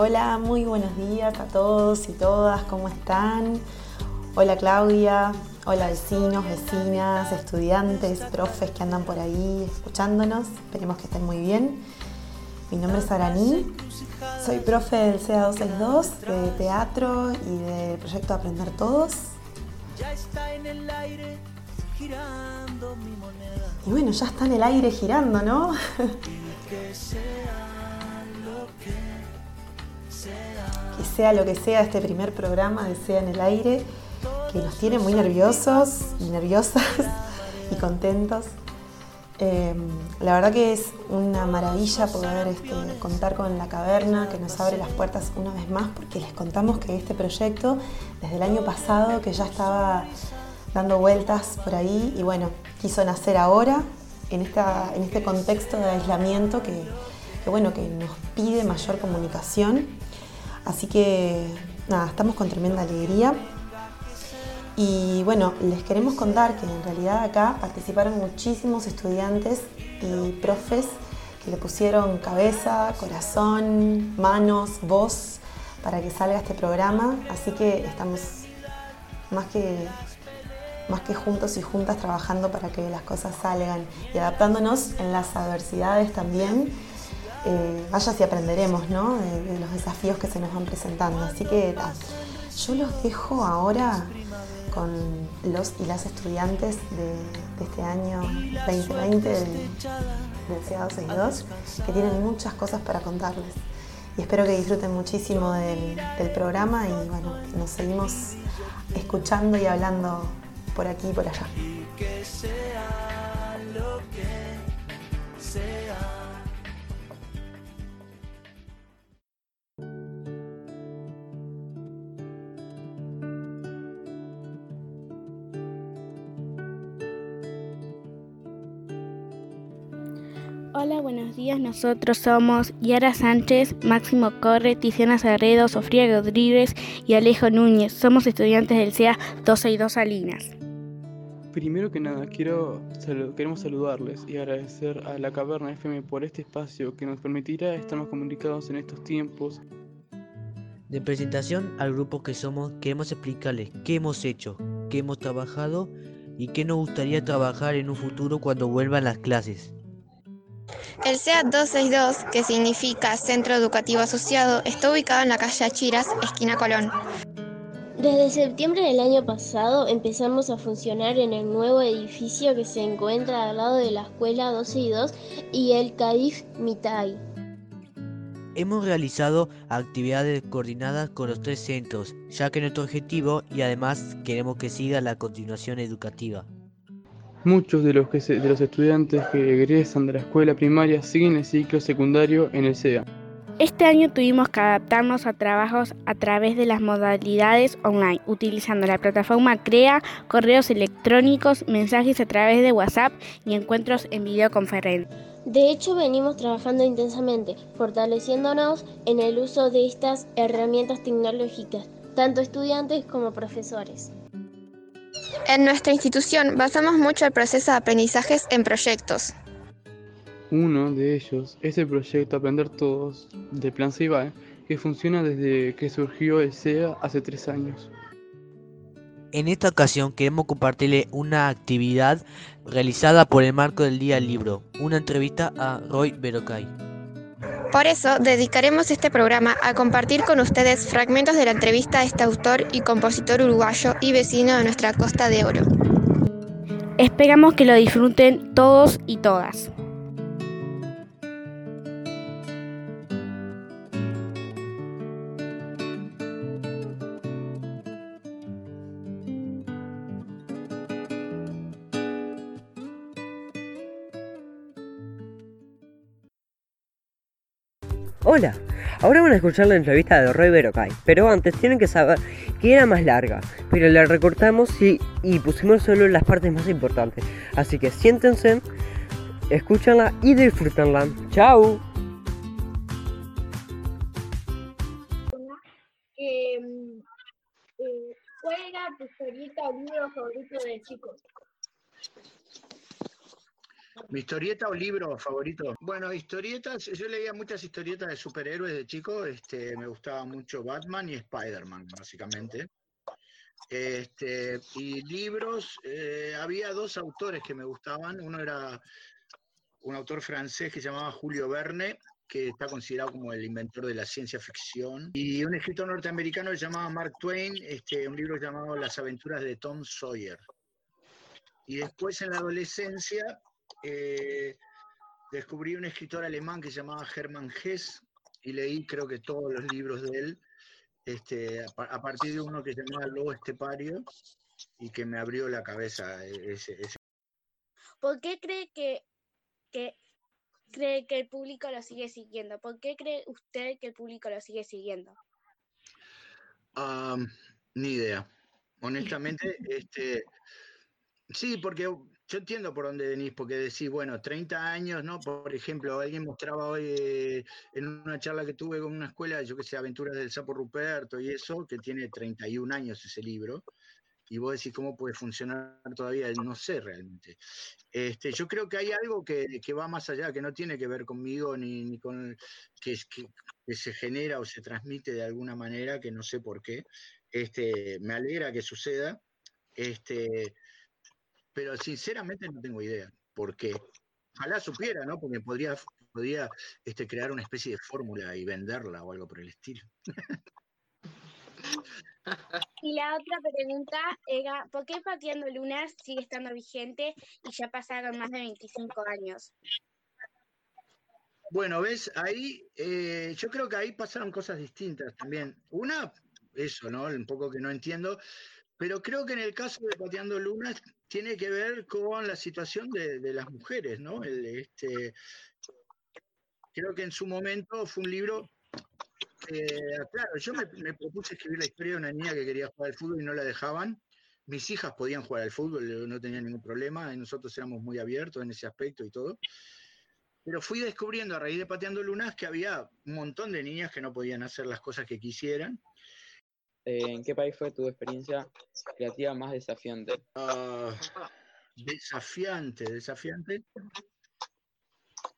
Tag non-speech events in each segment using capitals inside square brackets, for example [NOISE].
Hola, muy buenos días a todos y todas, ¿cómo están? Hola Claudia, hola vecinos, vecinas, estudiantes, profes que andan por ahí escuchándonos, esperemos que estén muy bien. Mi nombre es Araní, soy profe del CEA 262 de teatro y del proyecto Aprender Todos. Y bueno, ya está en el aire girando, ¿no? [LAUGHS] que sea lo que sea este primer programa de Sea en el Aire, que nos tiene muy nerviosos y nerviosas y contentos. Em, la verdad que es una maravilla poder este, contar con la caverna que nos abre las puertas una vez más porque les contamos que este proyecto desde el año pasado que ya estaba dando vueltas por ahí y bueno, quiso nacer ahora en, esta, en este contexto de aislamiento que, bueno, que nos pide mayor comunicación Así que nada, estamos con tremenda alegría. Y bueno, les queremos contar que en realidad acá participaron muchísimos estudiantes y profes que le pusieron cabeza, corazón, manos, voz para que salga este programa. Así que estamos más que, más que juntos y juntas trabajando para que las cosas salgan y adaptándonos en las adversidades también eh, vaya si aprenderemos ¿no? de, los desafíos que se nos van presentando. Así que yo los dejo ahora con los y las estudiantes de, este año 2020 del, del CA 262, que tienen muchas cosas para contarles. Y espero que disfruten muchísimo del, del programa y bueno, nos seguimos escuchando y hablando por aquí y por allá. Hola, buenos días. Nosotros somos Yara Sánchez, Máximo Corre, Tiziana Sarredo, Sofía Rodríguez y Alejo Núñez. Somos estudiantes del CEA 12 y 2 Salinas. Primero que nada, quiero, queremos saludarles y agradecer a la Caverna FM por este espacio que nos permitirá estar más comunicados en estos tiempos. De presentación al grupo que somos, queremos explicarles qué hemos hecho, qué hemos trabajado y qué nos gustaría trabajar en un futuro cuando vuelvan las clases. El CEA 262, que significa Centro Educativo Asociado, está ubicado en la calle Achiras, esquina Colón. Desde septiembre del año pasado empezamos a funcionar en el nuevo edificio que se encuentra al lado de la Escuela 262 y el CAIF Mitay. Hemos realizado actividades coordinadas con los tres centros, ya que nuestro objetivo y además queremos que siga la continuación educativa. Muchos de los, que de los estudiantes que egresan de la escuela primaria siguen el ciclo secundario en el SEA. Este año tuvimos que adaptarnos a trabajos a través de las modalidades online, utilizando la plataforma CREA, correos electrónicos, mensajes a través de WhatsApp y encuentros en videoconferencia. De hecho, venimos trabajando intensamente, fortaleciéndonos en el uso de estas herramientas tecnológicas, tanto estudiantes como profesores. En nuestra institución basamos mucho el proceso de aprendizajes en proyectos. Uno de ellos es el proyecto Aprender Todos de Plan Ceibal, que funciona desde que surgió el SEA hace tres años. En esta ocasión queremos compartirle una actividad realizada por el marco del Día del Libro, una entrevista a Roy Berocay. Por eso dedicaremos este programa a compartir con ustedes fragmentos de la entrevista a este autor y compositor uruguayo y vecino de nuestra Costa de Oro. Esperamos que lo disfruten todos y todas. Hola, ahora van a escuchar la entrevista de Roy Berocay, pero antes tienen que saber que era más larga, pero la recortamos y, pusimos solo las partes más importantes. Así que siéntense, escúchanla y disfrútenla. ¡Chao! Em, eh, ¿Cuál era tu favorito libro favorito de chicos? ¿Mi historieta o libro favorito? Bueno, historietas, yo leía muchas historietas de superhéroes de chico, este, me gustaba mucho Batman y Spider-Man, básicamente. Este, y libros, eh, había dos autores que me gustaban, uno era un autor francés que se llamaba Julio Verne, que está considerado como el inventor de la ciencia ficción, y un escritor norteamericano que se llamaba Mark Twain, este, un libro llamado Las aventuras de Tom Sawyer. Y después en la adolescencia eh, descubrí un escritor alemán que se llamaba Hermann Hesse y leí creo que todos los libros de él, este, a, partir de uno que se llamaba Lobo Estepario y que me abrió la cabeza ese, ¿Por qué cree que, que cree que el público lo sigue siguiendo? ¿Por qué cree usted que el público lo sigue siguiendo? ni idea. Honestamente, [LAUGHS] este, sí, porque yo entiendo por dónde venís, porque decís, bueno, 30 años, ¿no? Por ejemplo, alguien mostraba hoy eh, en una charla que tuve con una escuela, yo que sé, Aventuras del Sapo Ruperto y eso, que tiene 31 años ese libro y vos decís cómo puede funcionar todavía, no sé realmente. Este, yo creo que hay algo que, va más allá, que no tiene que ver conmigo ni, con que, que, se genera o se transmite de alguna manera, que no sé por qué. Este, me alegra que suceda, este, pero sinceramente no tengo idea por qué. Ojalá supiera, ¿no? Porque podría, podría este, crear una especie de fórmula y venderla o algo por el estilo. [LAUGHS] Y la otra pregunta era, ¿por qué Pateando Lunas sigue estando vigente y ya pasaron más de 25 años? Bueno, ves, ahí eh, yo creo que ahí pasaron cosas distintas también. Una, eso, ¿no? Un poco que no entiendo, pero creo que en el caso de Pateando Lunas tiene que ver con la situación de, las mujeres, ¿no? este, creo que en su momento fue un libro eh, claro, yo me, propuse escribir la historia de una niña que quería jugar al fútbol y no la dejaban. Mis hijas podían jugar al fútbol, no tenía ningún problema, nosotros éramos muy abiertos en ese aspecto y todo. Pero fui descubriendo a raíz de Pateando Lunas que había un montón de niñas que no podían hacer las cosas que quisieran. Eh, ¿En qué país fue tu experiencia creativa más desafiante? Ah, desafiante, desafiante.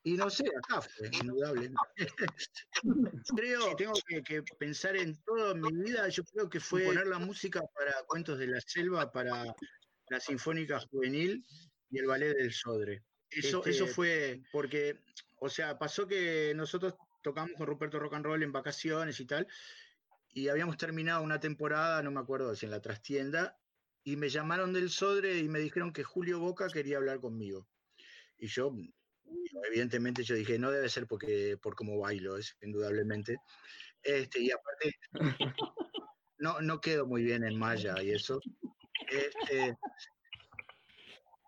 Y no sé, acá fue indudable. [LAUGHS] creo que tengo que, pensar en toda mi vida, yo creo que fue poner la música para Cuentos de la Selva, para la Sinfónica Juvenil y el Ballet del Sodre. Eso, este, eso fue porque, o sea, pasó que nosotros tocamos con Ruperto Rock and Roll en vacaciones y tal, y habíamos terminado una temporada, no me acuerdo si en la trastienda, y me llamaron del Sodre y me dijeron que Julio Boca quería hablar conmigo. Y yo evidentemente yo dije, no debe ser porque por cómo bailo, es indudablemente. Este, y aparte, [LAUGHS] no, no quedo muy bien en malla y eso. Este,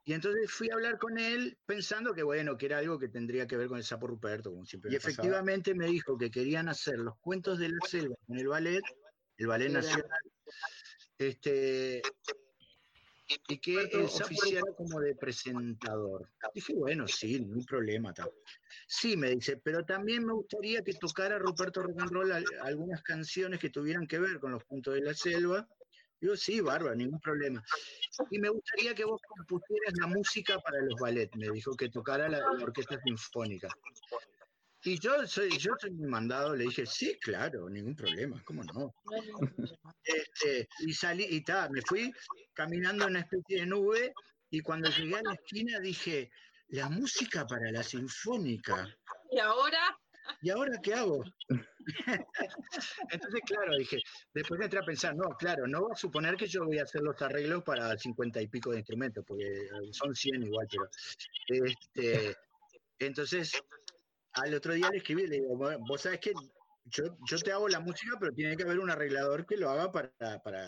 y entonces fui a hablar con él pensando que, bueno, que era algo que tendría que ver con el sapo Ruperto, como siempre. Y efectivamente me dijo que querían hacer los cuentos de la selva en el ballet, el ballet nacional, este, y que él se oficiara como de presentador. Dije, bueno, sí, ningún problema. Tal. Sí, me dice, pero también me gustaría que tocara Ruperto Rock and Roll algunas canciones que tuvieran que ver con los puntos de la selva. Digo, sí, bárbaro, ningún problema. Y me gustaría que vos compusieras la música para los ballets, me dijo, que tocara la orquesta sinfónica. Y yo soy, yo soy mi mandado, le dije, sí, claro, ningún problema, ¿cómo no? Este, y salí, y ta, me fui caminando en una especie de nube, y cuando llegué a la esquina dije, la música para la sinfónica. ¿Y ahora? ¿Y ahora qué hago? [LAUGHS] Entonces, claro, dije, después entré a pensar, no, claro, no va a suponer que yo voy a hacer los arreglos para cincuenta y pico de instrumentos, porque son 100 igual, pero. Este, entonces, al otro día le escribí, le digo, vos sabés que yo, yo te hago la música, pero tiene que haber un arreglador que lo haga para, para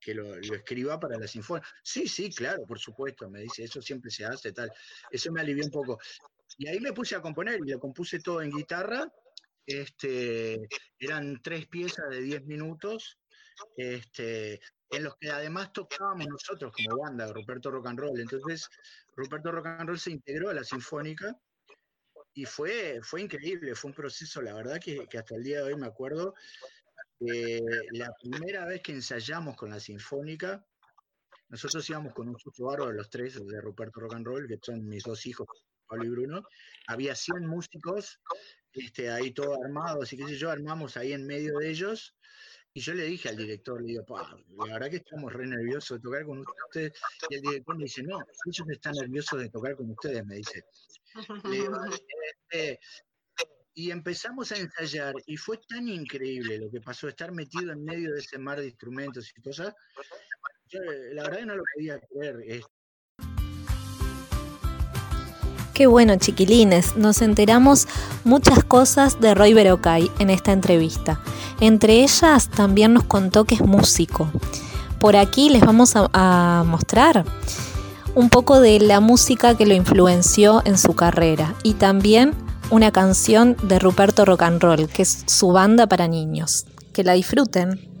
que lo, escriba para la sinfonía. Sí, sí, claro, por supuesto, me dice, eso siempre se hace, tal. Eso me alivió un poco. Y ahí me puse a componer y lo compuse todo en guitarra. Este, eran tres piezas de diez minutos, este, en los que además tocábamos nosotros como banda, Ruperto Rock and Roll. Entonces, Ruperto Rock and Roll se integró a la sinfónica y fue, fue increíble, fue un proceso, la verdad que, hasta el día de hoy me acuerdo, la primera vez que ensayamos con la Sinfónica, nosotros íbamos con un sucio de los tres, de Ruperto Rock and Roll, que son mis dos hijos, Pablo y Bruno, había 100 músicos este, ahí todos armados y qué sé yo, armamos ahí en medio de ellos. Y yo le dije al director, le digo, la verdad que estamos re nerviosos de tocar con ustedes. Y el director me dice, no, ellos están nerviosos de tocar con ustedes, me dice. Este, y empezamos a ensayar y fue tan increíble lo que pasó, estar metido en medio de ese mar de instrumentos y cosas. Yo, la verdad que no lo podía creer. Qué bueno, chiquilines. Nos enteramos muchas cosas de Roy Berocay en esta entrevista. Entre ellas también nos contó que es músico. Por aquí les vamos a, a mostrar un poco de la música que lo influenció en su carrera y también una canción de Ruperto Rock and Roll, que es su banda para niños. Que la disfruten.